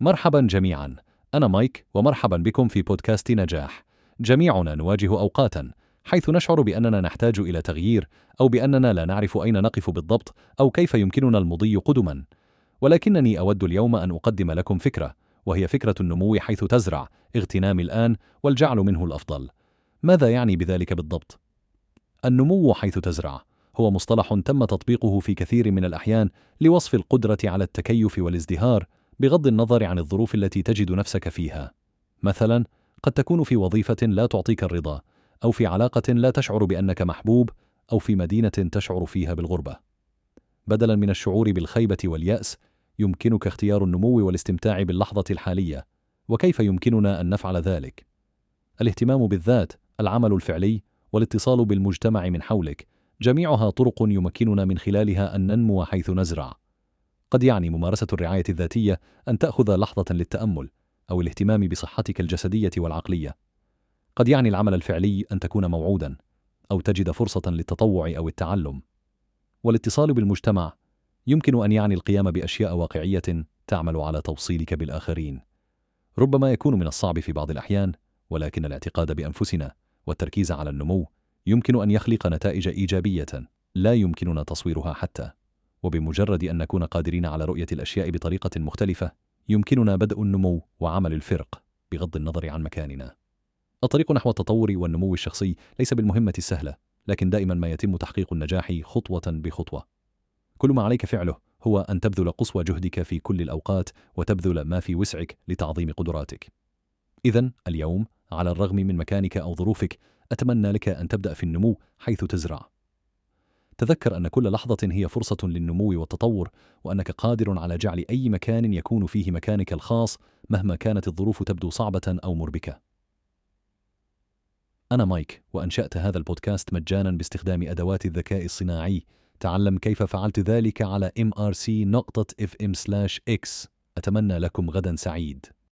مرحبا جميعا. أنا مايك ومرحبا بكم في بودكاست نجاح. جميعنا نواجه أوقاتا حيث نشعر بأننا نحتاج إلى تغيير أو بأننا لا نعرف أين نقف بالضبط أو كيف يمكننا المضي قدما. ولكنني أود اليوم أن أقدم لكم فكرة وهي فكرة النمو حيث تزرع اغتنام الآن والجعل منه الأفضل. ماذا يعني بذلك بالضبط؟ النمو حيث تزرع هو مصطلح تم تطبيقه في كثير من الأحيان لوصف القدرة على التكيف والازدهار بغض النظر عن الظروف التي تجد نفسك فيها. مثلا قد تكون في وظيفة لا تعطيك الرضا أو في علاقة لا تشعر بأنك محبوب أو في مدينة تشعر فيها بالغربة. بدلا من الشعور بالخيبة واليأس يمكنك اختيار النمو والاستمتاع باللحظة الحالية. وكيف يمكننا أن نفعل ذلك؟ الاهتمام بالذات العمل الفعلي والاتصال بالمجتمع من حولك جميعها طرق يمكننا من خلالها أن ننمو حيث نزرع. قد يعني ممارسة الرعاية الذاتية أن تأخذ لحظة للتأمل أو الاهتمام بصحتك الجسدية والعقلية. قد يعني العمل الفعلي أن تكون موعودا أو تجد فرصة للتطوع أو التعلم. والاتصال بالمجتمع يمكن أن يعني القيام بأشياء واقعية تعمل على توصيلك بالآخرين. ربما يكون من الصعب في بعض الأحيان ولكن الاعتقاد بأنفسنا والتركيز على النمو يمكن أن يخلق نتائج إيجابية لا يمكننا تصويرها حتى. وبمجرد أن نكون قادرين على رؤية الأشياء بطريقة مختلفة يمكننا بدء النمو وعمل الفرق بغض النظر عن مكاننا. الطريق نحو التطور والنمو الشخصي ليس بالمهمة السهلة لكن دائما ما يتم تحقيق النجاح خطوة بخطوة. كل ما عليك فعله هو أن تبذل قصوى جهدك في كل الأوقات وتبذل ما في وسعك لتعظيم قدراتك. إذا اليوم على الرغم من مكانك أو ظروفك أتمنى لك أن تبدأ في النمو حيث تزرع. تذكر أن كل لحظة هي فرصة للنمو والتطور وأنك قادر على جعل أي مكان يكون فيه مكانك الخاص مهما كانت الظروف تبدو صعبة أو مربكة. أنا مايك وأنشأت هذا البودكاست مجانا باستخدام أدوات الذكاء الصناعي. تعلم كيف فعلت ذلك على mrc.fm/x أتمنى لكم غدا سعيد.